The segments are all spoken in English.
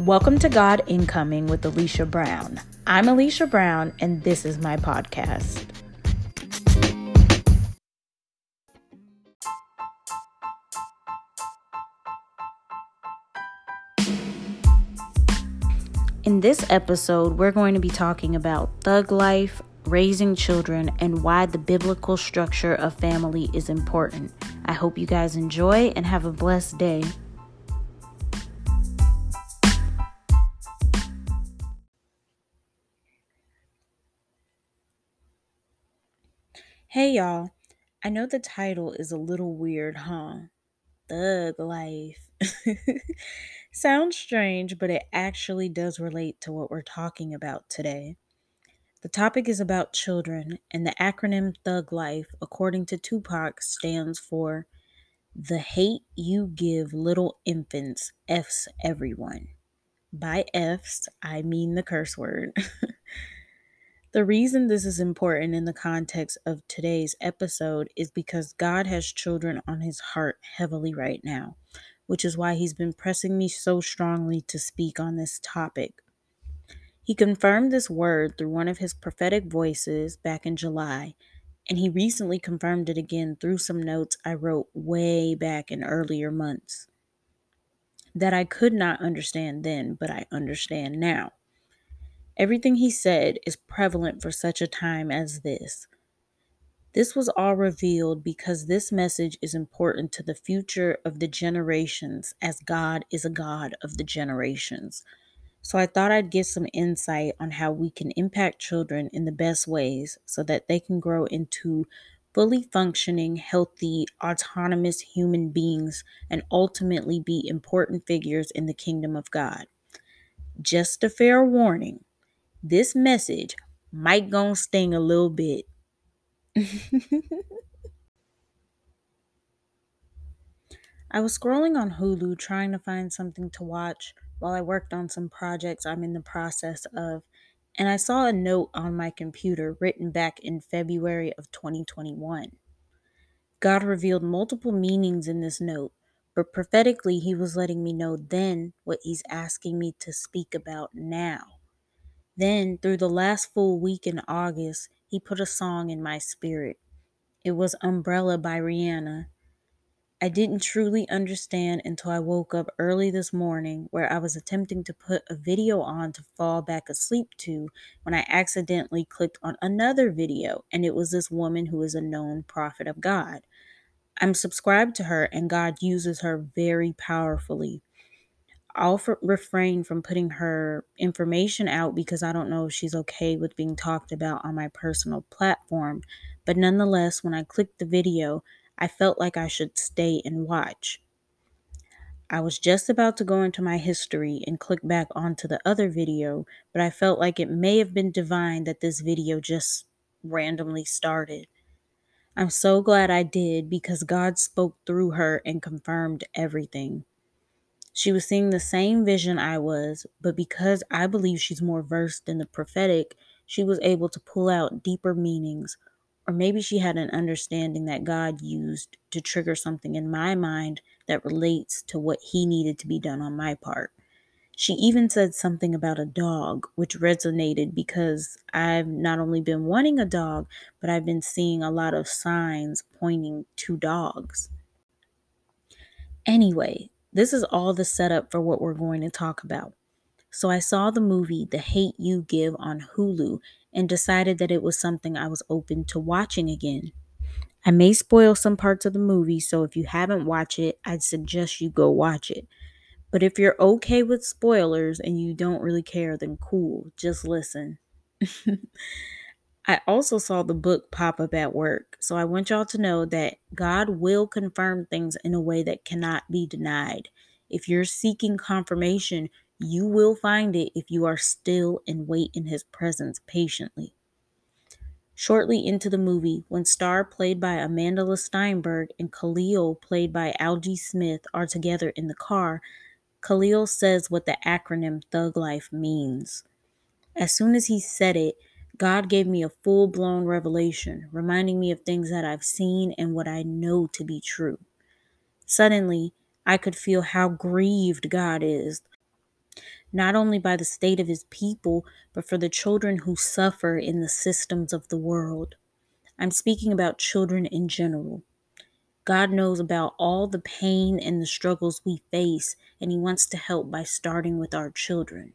Welcome to God Incoming with Alisha Brown. I'm Alisha Brown, and this is my podcast. In this episode, we're going to be talking about thug life, raising children, and why the biblical structure of family is important. I hope you guys enjoy and have a blessed day. Hey y'all, I know the title is a little weird, huh? Thug life. Sounds strange, but it actually does relate to what we're talking about today. The topic is about children, and the acronym Thug Life, according to Tupac, stands for The Hate You Give Little Infants F's Everyone. By F's, I mean the curse word. The reason this is important in the context of today's episode is because God has children on his heart heavily right now, which is why he's been pressing me so strongly to speak on this topic. He confirmed this word through one of his prophetic voices back in July, and he recently confirmed it again through some notes I wrote way back in earlier months that I could not understand then, but I understand now. Everything he said is prevalent for such a time as this. This was all revealed because this message is important to the future of the generations, as God is a God of the generations. So I thought I'd give some insight on how we can impact children in the best ways so that they can grow into fully functioning, healthy, autonomous human beings and ultimately be important figures in the kingdom of God. Just a fair warning this message might gonna sting a little bit. I was scrolling on Hulu trying to find something to watch while I worked on some projects I'm in the process of, and I saw a note on my computer written back in February of 2021. God revealed multiple meanings in this note, but prophetically, He was letting me know then what He's asking me to speak about now. Then, through the last full week in August, he put a song in my spirit. It was Umbrella by Rihanna. I didn't truly understand until I woke up early this morning, where I was attempting to put a video on to fall back asleep to when I accidentally clicked on another video, and it was this woman who is a known prophet of God. I'm subscribed to her, and God uses her very powerfully. I'll refrain from putting her information out because I don't know if she's okay with being talked about on my personal platform. But nonetheless, when I clicked the video, I felt like I should stay and watch. I was just about to go into my history and click back onto the other video, but I felt like it may have been divine that this video just randomly started. I'm so glad I did because God spoke through her and confirmed everything. She was seeing the same vision I was, but because I believe she's more versed in the prophetic, she was able to pull out deeper meanings. Or maybe she had an understanding that God used to trigger something in my mind that relates to what He needed to be done on my part. She even said something about a dog, which resonated because I've not only been wanting a dog, but I've been seeing a lot of signs pointing to dogs. Anyway, this is all the setup for what we're going to talk about. So I saw the movie The Hate You Give on Hulu and decided that it was something I was open to watching again. I may spoil some parts of the movie, so if you haven't watched it, I'd suggest you go watch it. But if you're okay with spoilers and you don't really care, then cool, just listen. I also saw the book pop up at work, so I want y'all to know that God will confirm things in a way that cannot be denied. If you're seeking confirmation, you will find it if you are still and wait in His presence patiently. Shortly into the movie, when Star, played by Amandla Stenberg, and Khalil, played by Algee Smith, are together in the car, Khalil says what the acronym Thug Life means. As soon as he said it, God gave me a full blown revelation, reminding me of things that I've seen and what I know to be true. Suddenly, I could feel how grieved God is. not only by the state of his people, but for the children who suffer in the systems of the world. I'm speaking about children in general. God knows about all the pain and the struggles we face, and He wants to help by starting with our children.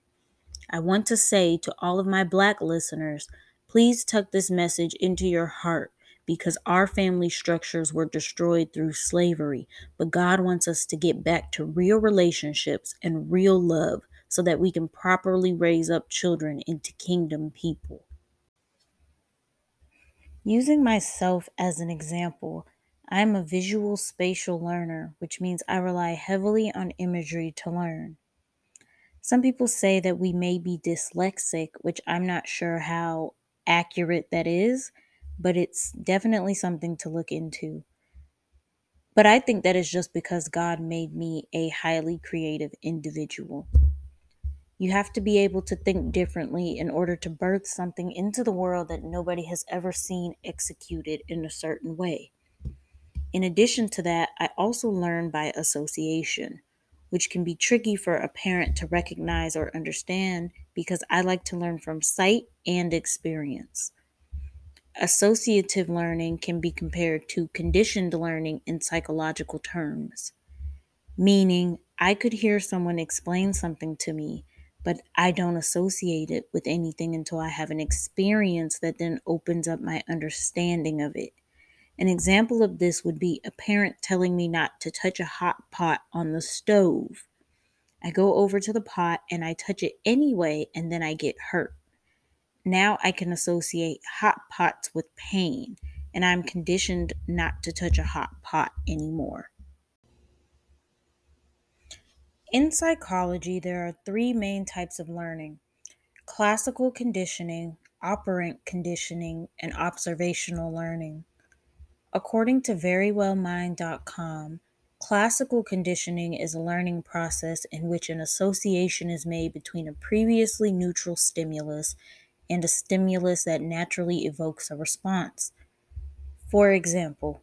I want to say to all of my black listeners please tuck this message into your heart because our family structures were destroyed through slavery, but God wants us to get back to real relationships and real love so that we can properly raise up children into kingdom people. Using myself as an example, I'm a visual spatial learner, which means I rely heavily on imagery to learn. Some people say that we may be dyslexic, which I'm not sure how accurate that is, but it's definitely something to look into. But I think that is just because God made me a highly creative individual. You have to be able to think differently in order to birth something into the world that nobody has ever seen executed in a certain way. In addition to that, I also learn by association which can be tricky for a parent to recognize or understand because I like to learn from sight and experience. Associative learning can be compared to conditioned learning in psychological terms, meaning I could hear someone explain something to me, but I don't associate it with anything until I have an experience that then opens up my understanding of it. An example of this would be a parent telling me not to touch a hot pot on the stove. I go over to the pot and I touch it anyway, and then I get hurt. Now I can associate hot pots with pain, and I'm conditioned not to touch a hot pot anymore. In psychology, there are three main types of learning classical conditioning, operant conditioning, and observational learning. According to verywellmind.com, classical conditioning is a learning process in which an association is made between a previously neutral stimulus and a stimulus that naturally evokes a response. For example,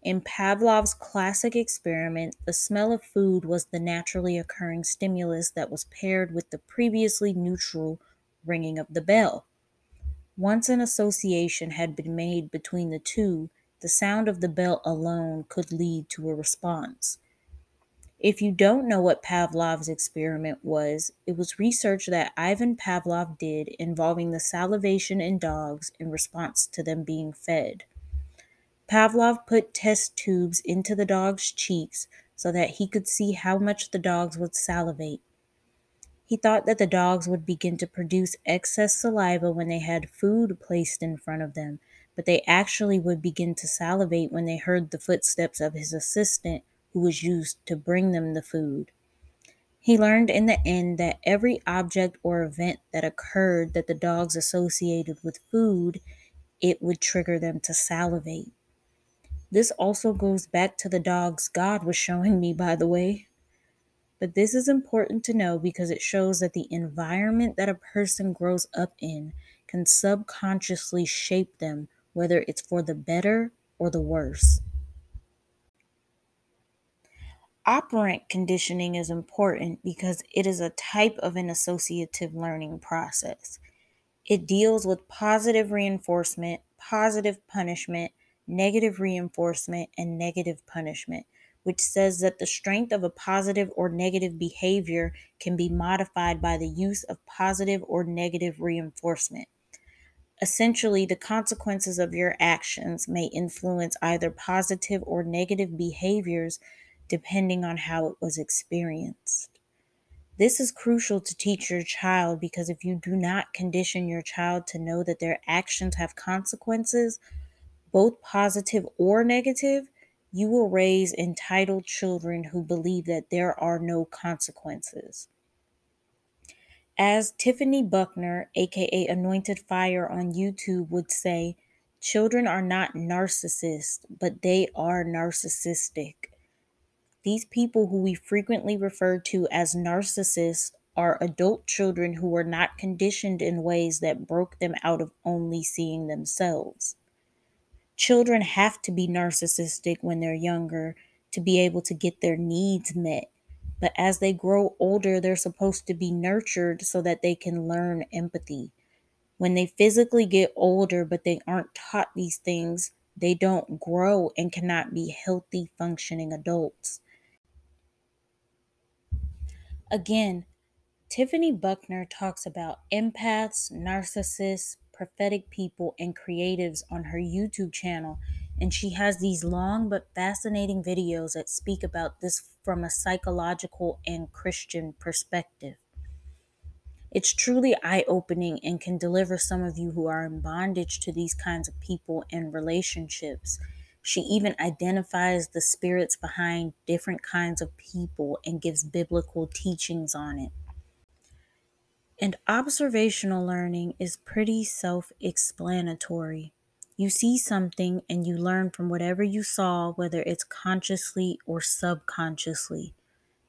in Pavlov's classic experiment, the smell of food was the naturally occurring stimulus that was paired with the previously neutral ringing of the bell. Once an association had been made between the two, the sound of the bell alone could lead to a response. If you don't know what Pavlov's experiment was, it was research that Ivan Pavlov did involving the salivation in dogs in response to them being fed. Pavlov put test tubes into the dog's cheeks so that he could see how much the dogs would salivate. He thought that the dogs would begin to produce excess saliva when they had food placed in front of them, but they actually would begin to salivate when they heard the footsteps of his assistant who was used to bring them the food. He learned in the end that every object or event that occurred that the dogs associated with food, it would trigger them to salivate. This also goes back to the dogs God was showing me, by the way. But this is important to know because it shows that the environment that a person grows up in can subconsciously shape them whether it's for the better or the worse. Operant conditioning is important because it is a type of an associative learning process. It deals with positive reinforcement, positive punishment, negative reinforcement, and negative punishment, which says that the strength of a positive or negative behavior can be modified by the use of positive or negative reinforcement. Essentially, the consequences of your actions may influence either positive or negative behaviors depending on how it was experienced. This is crucial to teach your child because if you do not condition your child to know that their actions have consequences, both positive or negative, you will raise entitled children who believe that there are no consequences. As Tiffany Buckner, aka Anointed Fire on YouTube, would say, children are not narcissists, but they are narcissistic. These people who we frequently refer to as narcissists are adult children who were not conditioned in ways that broke them out of only seeing themselves. Children have to be narcissistic when they're younger to be able to get their needs met But as they grow older, they're supposed to be nurtured so that they can learn empathy. When they physically get older, but they aren't taught these things, they don't grow and cannot be healthy, functioning adults. Again, Tiffany Buckner talks about empaths, narcissists, prophetic people, and creatives on her YouTube channel. And she has these long but fascinating videos that speak about this from a psychological and Christian perspective. It's truly eye opening and can deliver some of you who are in bondage to these kinds of people and relationships. She even identifies the spirits behind different kinds of people and gives biblical teachings on it. And observational learning is pretty self explanatory. You see something and you learn from whatever you saw, whether it's consciously or subconsciously.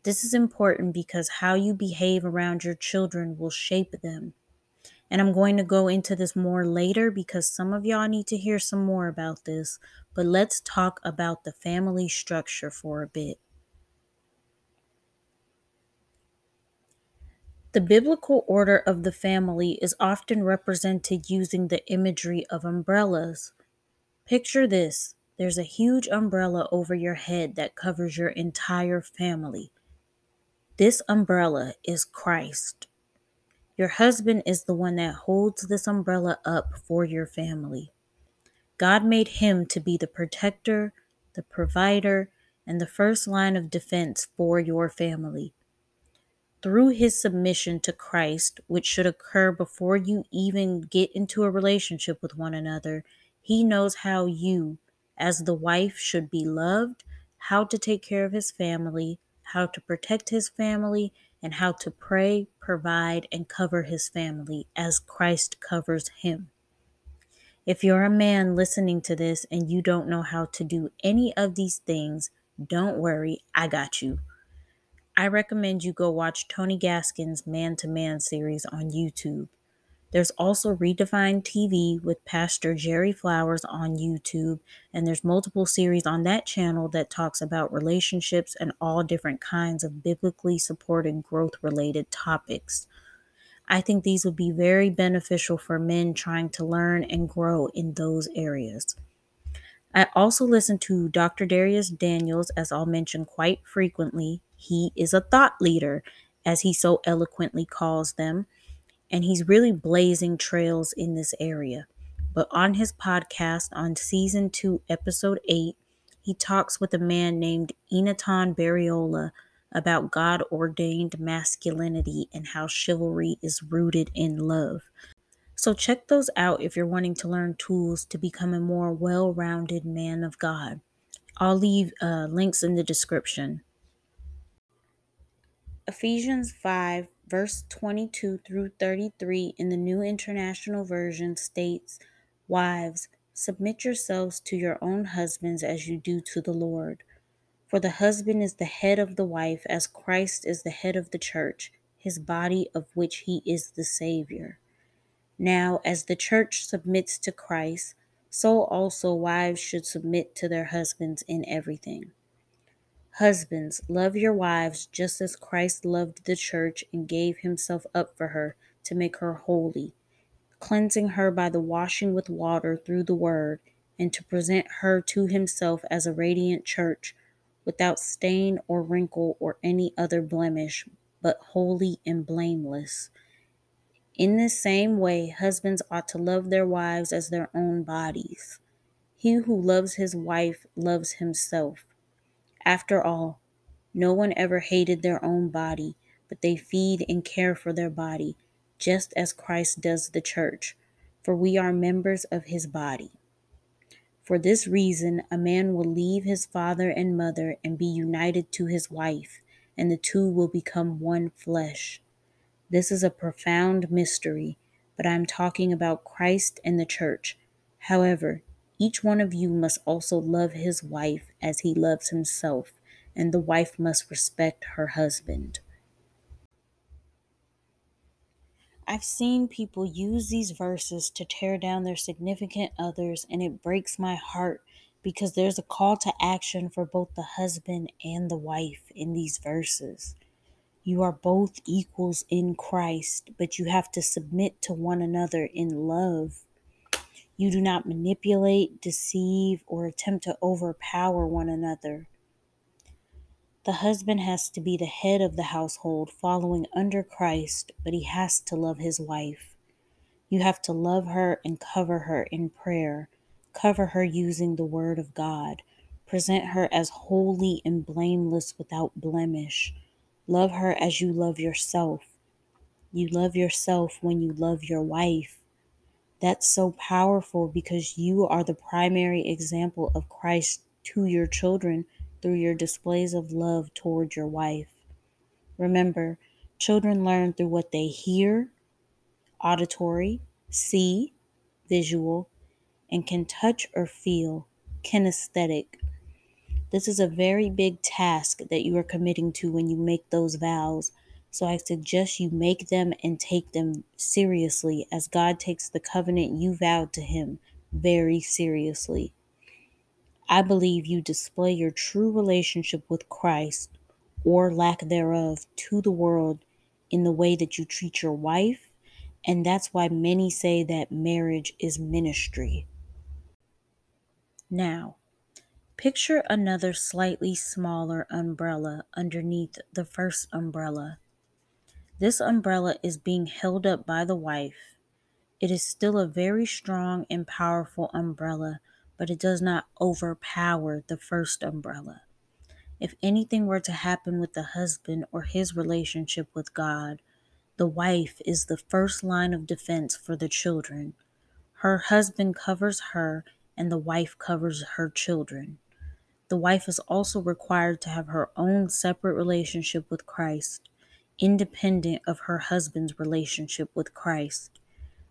This is important because how you behave around your children will shape them. And I'm going to go into this more later because some of y'all need to hear some more about this. But let's talk about the family structure for a bit. The biblical order of the family is often represented using the imagery of umbrellas. Picture this there's a huge umbrella over your head that covers your entire family. This umbrella is Christ. Your husband is the one that holds this umbrella up for your family. God made him to be the protector, the provider, and the first line of defense for your family. Through his submission to Christ, which should occur before you even get into a relationship with one another, he knows how you, as the wife, should be loved, how to take care of his family, how to protect his family, and how to pray, provide, and cover his family as Christ covers him. If you're a man listening to this and you don't know how to do any of these things, don't worry, I got you. I recommend you go watch Tony Gaskins' Man to Man series on YouTube. There's also Redefined TV with Pastor Jerry Flowers on YouTube, and there's multiple series on that channel that talks about relationships and all different kinds of biblically supported growth related topics. I think these would be very beneficial for men trying to learn and grow in those areas. I also listen to Dr. Dharius Daniels, as I'll mention quite frequently. He is a thought leader, as he so eloquently calls them and he's really blazing trails in this area. But on his podcast, on season two, episode eight, he talks with a man named Enitan Bereola about God ordained masculinity and how chivalry is rooted in love. So, check those out if you're wanting to learn tools to become a more well rounded man of God. I'll leave uh, links in the description. Ephesians 5 verse 22 through 33 in the New International Version states, Wives, submit yourselves to your own husbands as you do to the Lord. For the husband is the head of the wife, as Christ is the head of the church, his body of which he is the Savior. Now, as the church submits to Christ, so also wives should submit to their husbands in everything. Husbands, love your wives just as Christ loved the church and gave himself up for her to make her holy, cleansing her by the washing with water through the word, and to present her to himself as a radiant church, without stain or wrinkle or any other blemish, but holy and blameless. In this same way, husbands ought to love their wives as their own bodies. He who loves his wife loves himself. After all, no one ever hated their own body, but they feed and care for their body, just as Christ does the church, for we are members of his body. For this reason, a man will leave his father and mother and be united to his wife, and the two will become one flesh. This is a profound mystery, but I am talking about Christ and the church. However, each one of you must also love his wife as he loves himself, and the wife must respect her husband. I've seen people use these verses to tear down their significant others, and it breaks my heart because there's a call to action for both the husband and the wife in these verses. You are both equals in Christ, but you have to submit to one another in love. You do not manipulate, deceive, or attempt to overpower one another. The husband has to be the head of the household, following under Christ, but he has to love his wife. You have to love her and cover her in prayer. Cover her using the word of God. Present her as holy and blameless without blemish. Love her as you love yourself. You love yourself when you love your wife. That's so powerful because you are the primary example of Christ to your children through your displays of love toward your wife. Remember, children learn through what they hear, auditory, see, visual, and can touch or feel, kinesthetic, this is a very big task that you are committing to when you make those vows. So I suggest you make them and take them seriously as God takes the covenant you vowed to Him very seriously. I believe you display your true relationship with Christ or lack thereof to the world in the way that you treat your wife. And that's why many say that marriage is ministry. Now, Picture another slightly smaller umbrella underneath the first umbrella. This umbrella is being held up by the wife. It is still a very strong and powerful umbrella, but it does not overpower the first umbrella. If anything were to happen with the husband or his relationship with God, the wife is the first line of defense for the children. Her husband covers her, and the wife covers her children. The wife is also required to have her own separate relationship with Christ, independent of her husband's relationship with Christ.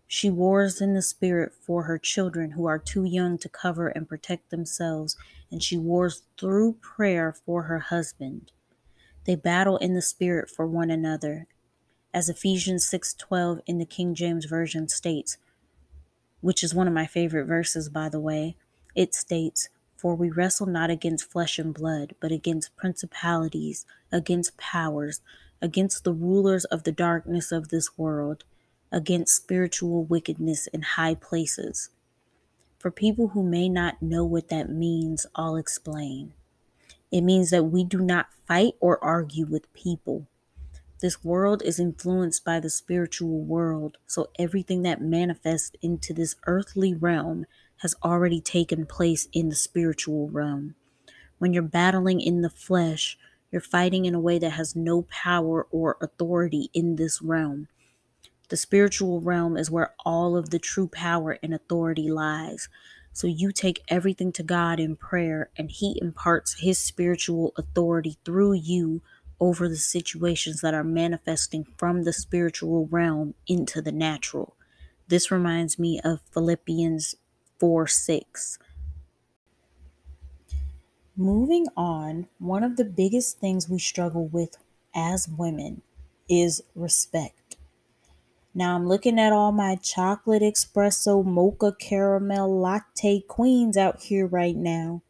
She wars in the spirit for her children who are too young to cover and protect themselves, and she wars through prayer for her husband. They battle in the spirit for one another. As Ephesians 6:12 in the King James Version states, which is one of my favorite verses by the way, it states, for we wrestle not against flesh and blood, but against principalities, against powers, against the rulers of the darkness of this world, against spiritual wickedness in high places. For people who may not know what that means, I'll explain. It means that we do not fight or argue with people. This world is influenced by the spiritual world, so everything that manifests into this earthly realm has already taken place in the spiritual realm. When you're battling in the flesh, you're fighting in a way that has no power or authority in this realm. The spiritual realm is where all of the true power and authority lies. So you take everything to God in prayer, and He imparts His spiritual authority through you over the situations that are manifesting from the spiritual realm into the natural. This reminds me of Philippians 4 6. Moving on, one of the biggest things we struggle with as women is respect. Now I'm looking at all my chocolate espresso mocha caramel latte queens out here right now.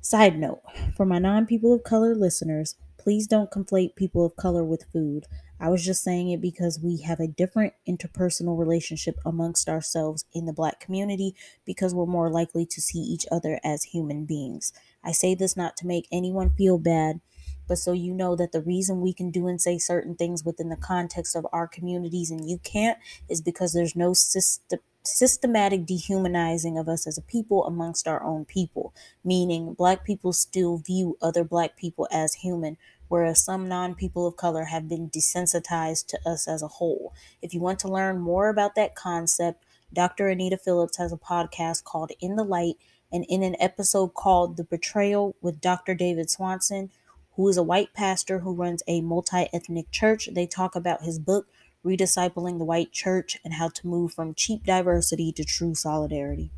Side note for my non people of color listeners, please don't conflate people of color with food. I was just saying it because we have a different interpersonal relationship amongst ourselves in the black community because we're more likely to see each other as human beings. I say this not to make anyone feel bad, but so you know that the reason we can do and say certain things within the context of our communities and you can't is because there's no system systematic dehumanizing of us as a people amongst our own people, meaning black people still view other black people as human whereas some non people of color have been desensitized to us as a whole. If you want to learn more about that concept, Dr. Anita Phillips has a podcast called In the Light, and in an episode called The Betrayal with Dr. David Swanson, who is a white pastor who runs a multi ethnic church, they talk about his book, Rediscipling the White Church, and how to move from cheap diversity to true solidarity.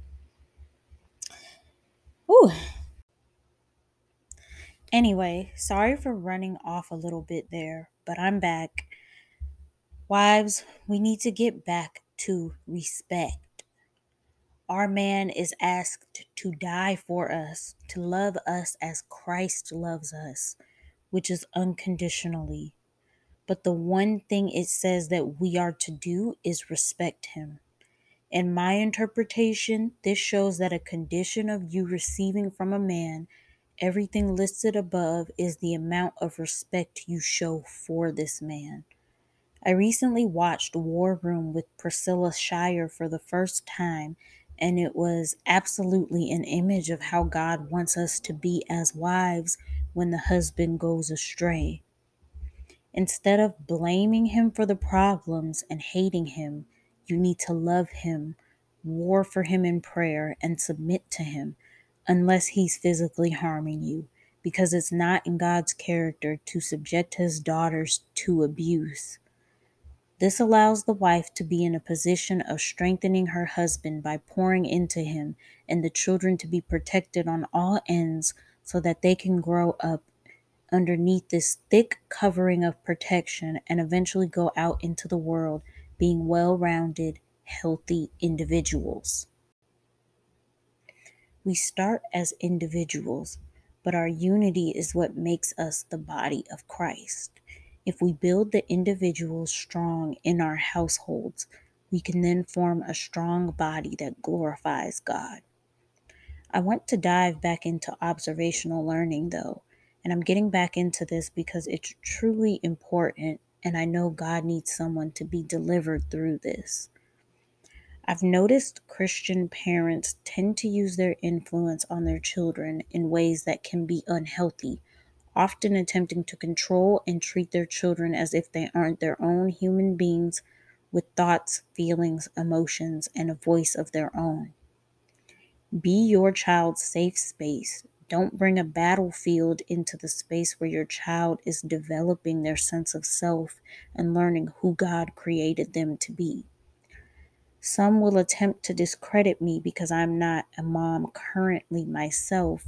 Ooh, Anyway, sorry for running off a little bit there, but I'm back. Wives, we need to get back to respect. Our man is asked to die for us, to love us as Christ loves us, which is unconditionally. but the one thing it says that we are to do is respect him. In my interpretation, this shows that a condition of you receiving from a man everything listed above is the amount of respect you show for this man. I recently watched War Room with Priscilla Shirer for the first time, and it was absolutely an image of how God wants us to be as wives when the husband goes astray. Instead of blaming him for the problems and hating him, you need to love him, war for him in prayer, and submit to him, unless he's physically harming you, because it's not in God's character to subject his daughters to abuse. This allows the wife to be in a position of strengthening her husband by pouring into him and the children to be protected on all ends so that they can grow up underneath this thick covering of protection and eventually go out into the world being well rounded, healthy individuals. We start as individuals, but our unity is what makes us the body of Christ. If we build the individuals strong in our households, we can then form a strong body that glorifies God. I want to dive back into observational learning though, and I'm getting back into this because it's truly important, and I know God needs someone to be delivered through this. I've noticed Christian parents tend to use their influence on their children in ways that can be unhealthy, often attempting to control and treat their children as if they aren't their own human beings with thoughts, feelings, emotions, and a voice of their own. Be your child's safe space. Don't bring a battlefield into the space where your child is developing their sense of self and learning who God created them to be. Some will attempt to discredit me because I'm not a mom currently myself.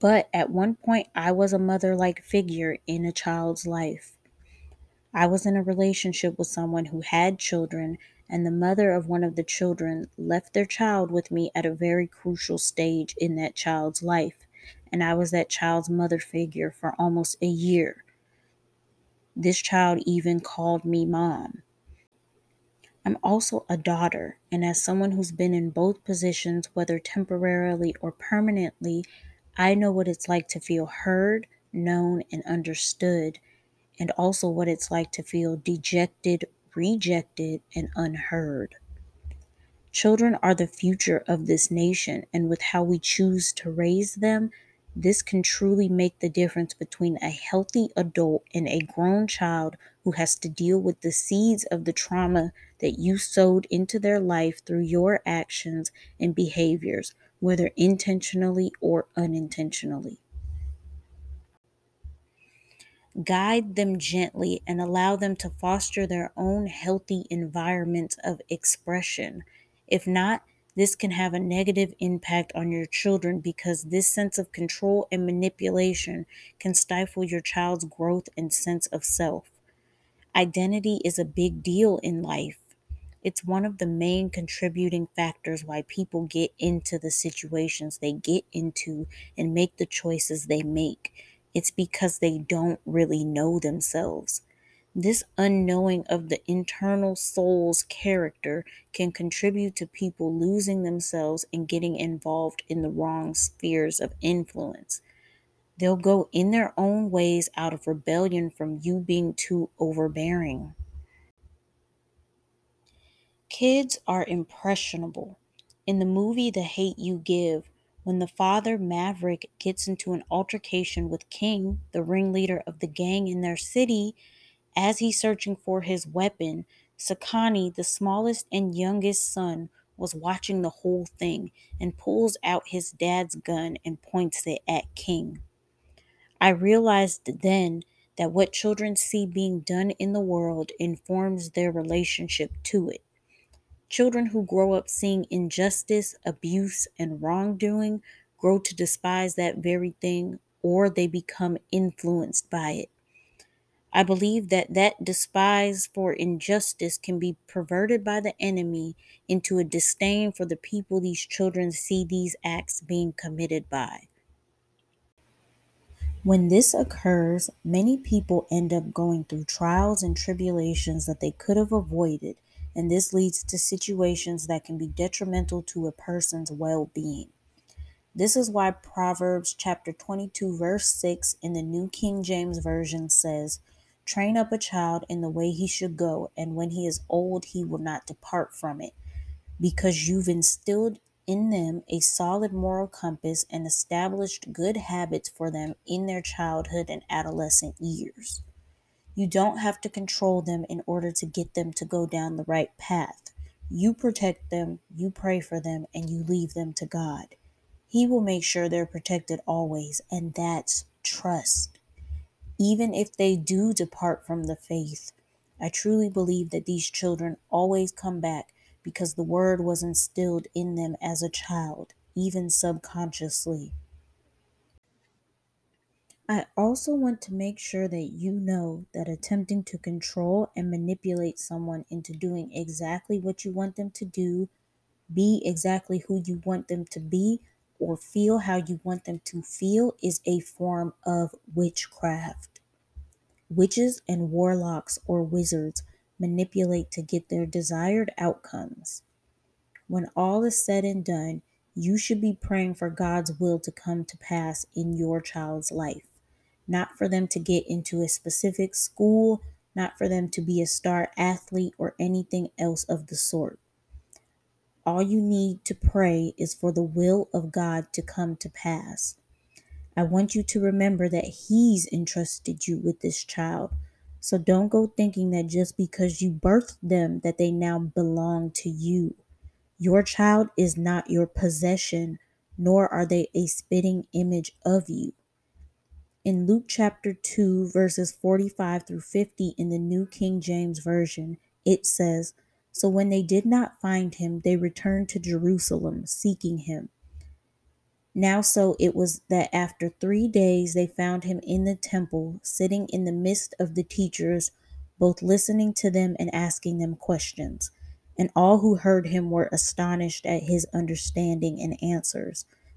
But at one point, I was a mother like figure in a child's life. I was in a relationship with someone who had children, and the mother of one of the children left their child with me at a very crucial stage in that child's life. And I was that child's mother figure for almost a year. This child even called me mom. I'm also a daughter, and as someone who's been in both positions, whether temporarily or permanently, I know what it's like to feel heard, known, and understood, and also what it's like to feel dejected, rejected, and unheard. Children are the future of this nation, and with how we choose to raise them, this can truly make the difference between a healthy adult and a grown child who has to deal with the seeds of the trauma that you sowed into their life through your actions and behaviors, whether intentionally or unintentionally. Guide them gently and allow them to foster their own healthy environment of expression. If not, this can have a negative impact on your children because this sense of control and manipulation can stifle your child's growth and sense of self. Identity is a big deal in life. It's one of the main contributing factors why people get into the situations they get into and make the choices they make. It's because they don't really know themselves. This unknowing of the internal soul's character can contribute to people losing themselves and getting involved in the wrong spheres of influence. They'll go in their own ways out of rebellion from you being too overbearing. Kids are impressionable. In the movie The Hate You Give, when the father Maverick gets into an altercation with King, the ringleader of the gang in their city, as he's searching for his weapon, Sekani, the smallest and youngest son, was watching the whole thing and pulls out his dad's gun and points it at King. I realized then that what children see being done in the world informs their relationship to it. Children who grow up seeing injustice, abuse, and wrongdoing grow to despise that very thing or they become influenced by it. I believe that that despise for injustice can be perverted by the enemy into a disdain for the people these children see these acts being committed by. When this occurs, many people end up going through trials and tribulations that they could have avoided, and this leads to situations that can be detrimental to a person's well being. This is why Proverbs chapter 22, verse 6 in the New King James Version says, Train up a child in the way he should go, and when he is old, he will not depart from it. Because you've instilled in them a solid moral compass and established good habits for them in their childhood and adolescent years. You don't have to control them in order to get them to go down the right path. You protect them, you pray for them, and you leave them to God. He will make sure they're protected always, and that's trust. Even if they do depart from the faith, I truly believe that these children always come back because the word was instilled in them as a child, even subconsciously. I also want to make sure that you know that attempting to control and manipulate someone into doing exactly what you want them to do, be exactly who you want them to be, or feel how you want them to feel is a form of witchcraft. Witches and warlocks or wizards manipulate to get their desired outcomes. When all is said and done, you should be praying for God's will to come to pass in your child's life, not for them to get into a specific school, not for them to be a star athlete or anything else of the sort. All you need to pray is for the will of God to come to pass. I want you to remember that He's entrusted you with this child. So don't go thinking that just because you birthed them that they now belong to you. Your child is not your possession, nor are they a spitting image of you. In Luke chapter 2, verses 45 through 50 in the New King James Version, it says, So when they did not find him, they returned to Jerusalem, seeking him. Now, so it was that after three days they found him in the temple, sitting in the midst of the teachers, both listening to them and asking them questions. And all who heard him were astonished at his understanding and answers.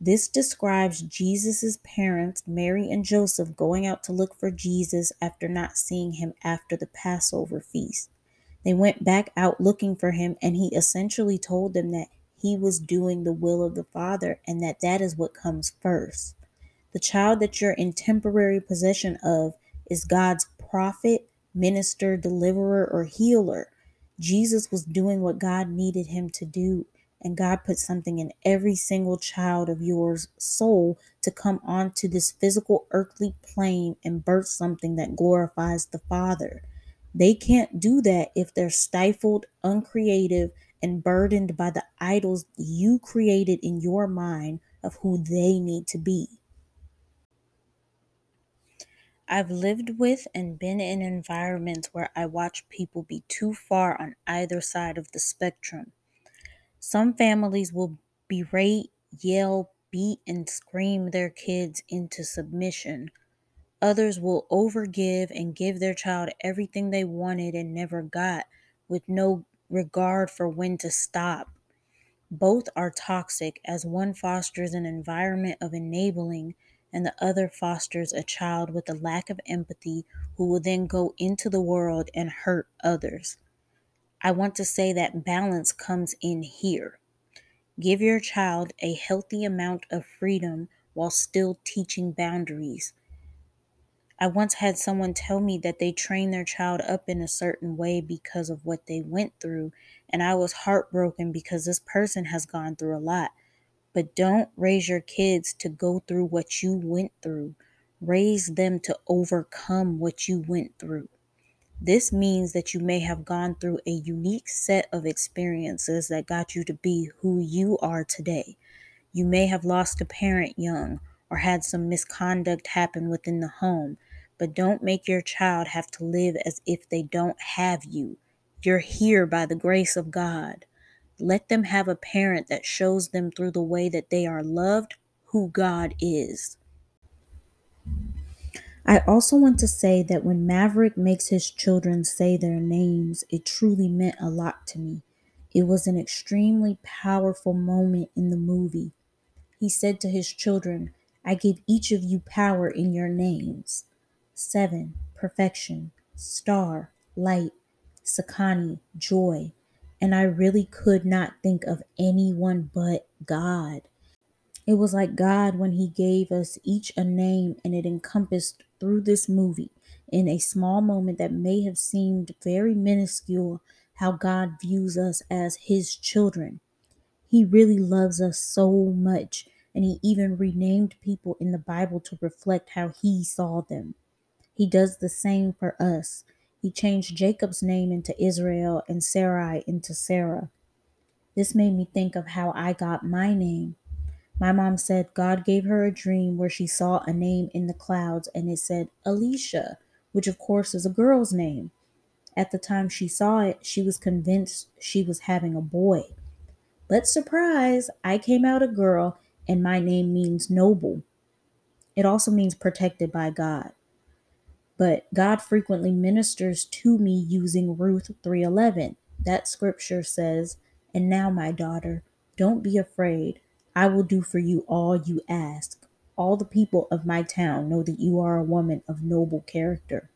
This describes Jesus' parents, Mary and Joseph, going out to look for Jesus after not seeing him after the Passover feast. They went back out looking for him, and he essentially told them that he was doing the will of the Father and that that is what comes first. The child that you're in temporary possession of is God's prophet, minister, deliverer, or healer. Jesus was doing what God needed him to do. And God put something in every single child of yours soul to come onto this physical earthly plane and birth something that glorifies the Father. They can't do that if they're stifled, uncreative, and burdened by the idols you created in your mind of who they need to be. I've lived with and been in environments where I watch people be too far on either side of the spectrum. Some families will berate, yell, beat, and scream their kids into submission. Others will overgive and give their child everything they wanted and never got, with no regard for when to stop. Both are toxic as one fosters an environment of enabling and the other fosters a child with a lack of empathy who will then go into the world and hurt others. I want to say that balance comes in here. Give your child a healthy amount of freedom while still teaching boundaries. I once had someone tell me that they train their child up in a certain way because of what they went through, and I was heartbroken because this person has gone through a lot. But don't raise your kids to go through what you went through. Raise them to overcome what you went through. This means that you may have gone through a unique set of experiences that got you to be who you are today. You may have lost a parent young or had some misconduct happen within the home, but don't make your child have to live as if they don't have you. You're here by the grace of God. Let them have a parent that shows them through the way that they are loved who God is. I also want to say that when Maverick makes his children say their names, it truly meant a lot to me. It was an extremely powerful moment in the movie. He said to his children, I give each of you power in your names. Seven, perfection, star, light, Sekani, joy. And I really could not think of anyone but God. It was like God when He gave us each a name and it encompassed through this movie in a small moment that may have seemed very minuscule how God views us as His children. He really loves us so much, and He even renamed people in the Bible to reflect how He saw them. He does the same for us. He changed Jacob's name into Israel and Sarai into Sarah. This made me think of how I got my name. My mom said God gave her a dream where she saw a name in the clouds and it said Alisha, which of course is a girl's name. At the time she saw it, she was convinced she was having a boy. But surprise, I came out a girl and my name means noble. It also means protected by God. But God frequently ministers to me using Ruth 3:11. That scripture says, "And now, my daughter, don't be afraid. I will do for you all you ask. All the people of my town know that you are a woman of noble character.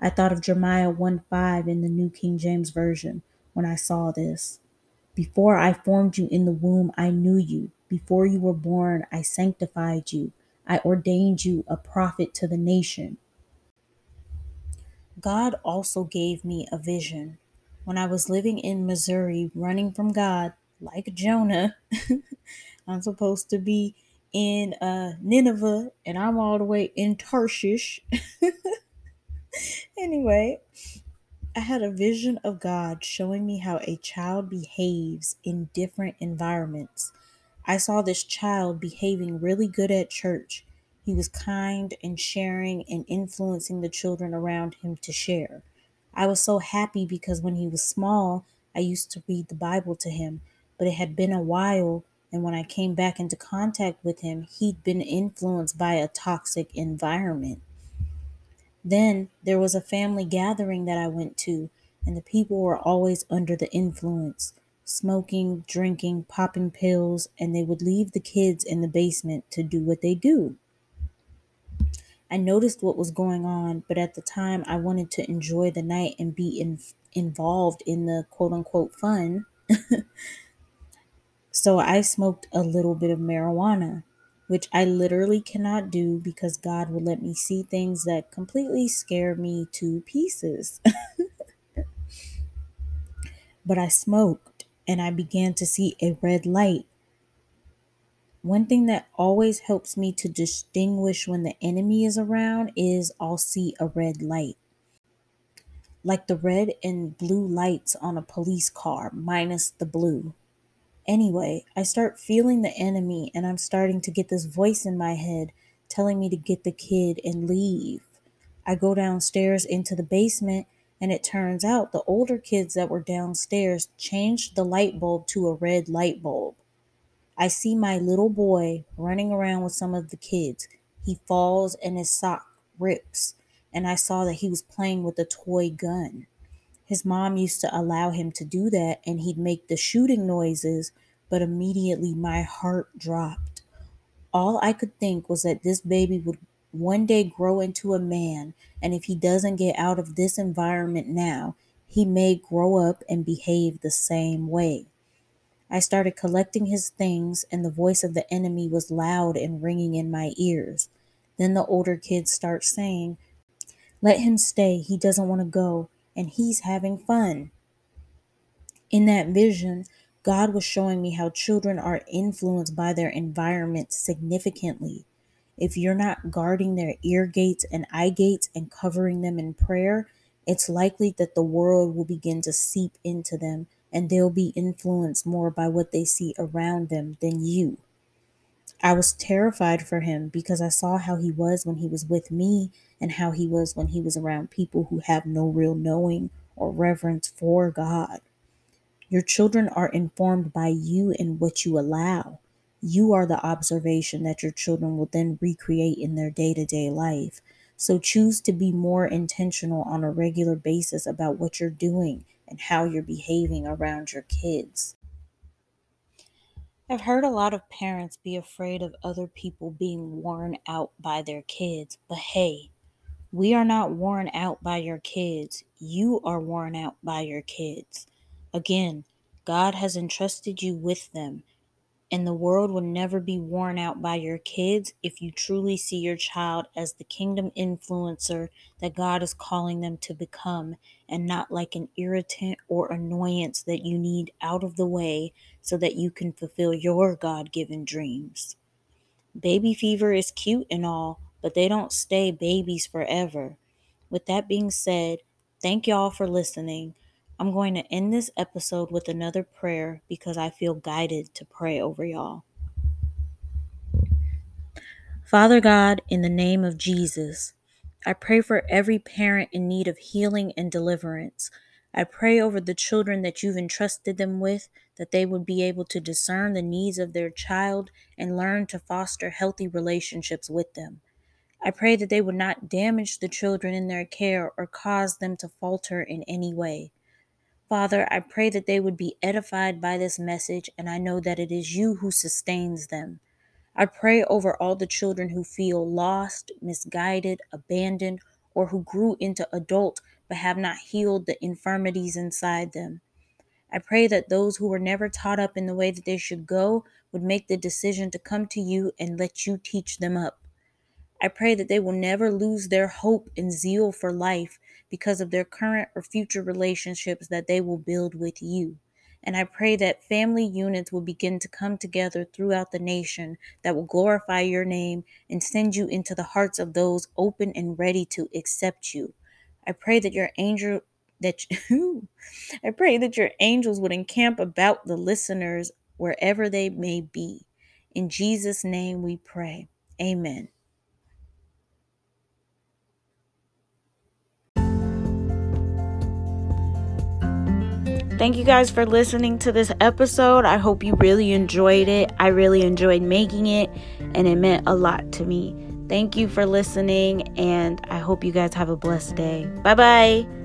I thought of Jeremiah 1 5 in the New King James Version when I saw this. Before I formed you in the womb, I knew you. Before you were born, I sanctified you. I ordained you a prophet to the nation. God also gave me a vision. When I was living in Missouri, running from God, like Jonah, I'm supposed to be in uh, Nineveh, and I'm all the way in Tarshish. anyway, I had a vision of God showing me how a child behaves in different environments. I saw this child behaving really good at church. He was kind and sharing and influencing the children around him to share. I was so happy because when he was small, I used to read the Bible to him, but it had been a while and when I came back into contact with him, he'd been influenced by a toxic environment. Then there was a family gathering that I went to, and the people were always under the influence smoking, drinking, popping pills, and they would leave the kids in the basement to do what they do. I noticed what was going on, but at the time I wanted to enjoy the night and be in, involved in the quote unquote fun. So I smoked a little bit of marijuana, which I literally cannot do because God would let me see things that completely scare me to pieces. but I smoked and I began to see a red light. One thing that always helps me to distinguish when the enemy is around is I'll see a red light. Like the red and blue lights on a police car, minus the blue. Anyway, I start feeling the enemy and I'm starting to get this voice in my head telling me to get the kid and leave. I go downstairs into the basement and it turns out the older kids that were downstairs changed the light bulb to a red light bulb. I see my little boy running around with some of the kids. He falls and his sock rips, and I saw that he was playing with a toy gun. His mom used to allow him to do that and he'd make the shooting noises, but immediately my heart dropped. All I could think was that this baby would one day grow into a man, and if he doesn't get out of this environment now, he may grow up and behave the same way. I started collecting his things, and the voice of the enemy was loud and ringing in my ears. Then the older kids start saying, Let him stay. He doesn't want to go and he's having fun. In that vision, God was showing me how children are influenced by their environment significantly. If you're not guarding their ear gates and eye gates and covering them in prayer, it's likely that the world will begin to seep into them and they'll be influenced more by what they see around them than you. I was terrified for him because I saw how he was when he was with me and how he was when he was around people who have no real knowing or reverence for God. Your children are informed by you and what you allow. You are the observation that your children will then recreate in their day to day life. So choose to be more intentional on a regular basis about what you're doing and how you're behaving around your kids. I've heard a lot of parents be afraid of other people being worn out by their kids, but hey, we are not worn out by your kids. You are worn out by your kids. Again, God has entrusted you with them, and the world will never be worn out by your kids if you truly see your child as the kingdom influencer that God is calling them to become, and not like an irritant or annoyance that you need out of the way so that you can fulfill your God given dreams. Baby fever is cute and all, but they don't stay babies forever. With that being said, thank y'all for listening. I'm going to end this episode with another prayer because I feel guided to pray over y'all. Father God, in the name of Jesus, I pray for every parent in need of healing and deliverance. I pray over the children that you've entrusted them with that they would be able to discern the needs of their child and learn to foster healthy relationships with them. I pray that they would not damage the children in their care or cause them to falter in any way. Father, I pray that they would be edified by this message, and I know that it is you who sustains them. I pray over all the children who feel lost, misguided, abandoned, or who grew into adult but have not healed the infirmities inside them. I pray that those who were never taught up in the way that they should go would make the decision to come to you and let you teach them up. I pray that they will never lose their hope and zeal for life because of their current or future relationships that they will build with you. And I pray that family units will begin to come together throughout the nation that will glorify your name and send you into the hearts of those open and ready to accept you. I pray that your angel that I pray that your angels would encamp about the listeners wherever they may be. In Jesus' name we pray. Amen. Thank you guys for listening to this episode. I hope you really enjoyed it. I really enjoyed making it, and it meant a lot to me. Thank you for listening, and I hope you guys have a blessed day. Bye bye.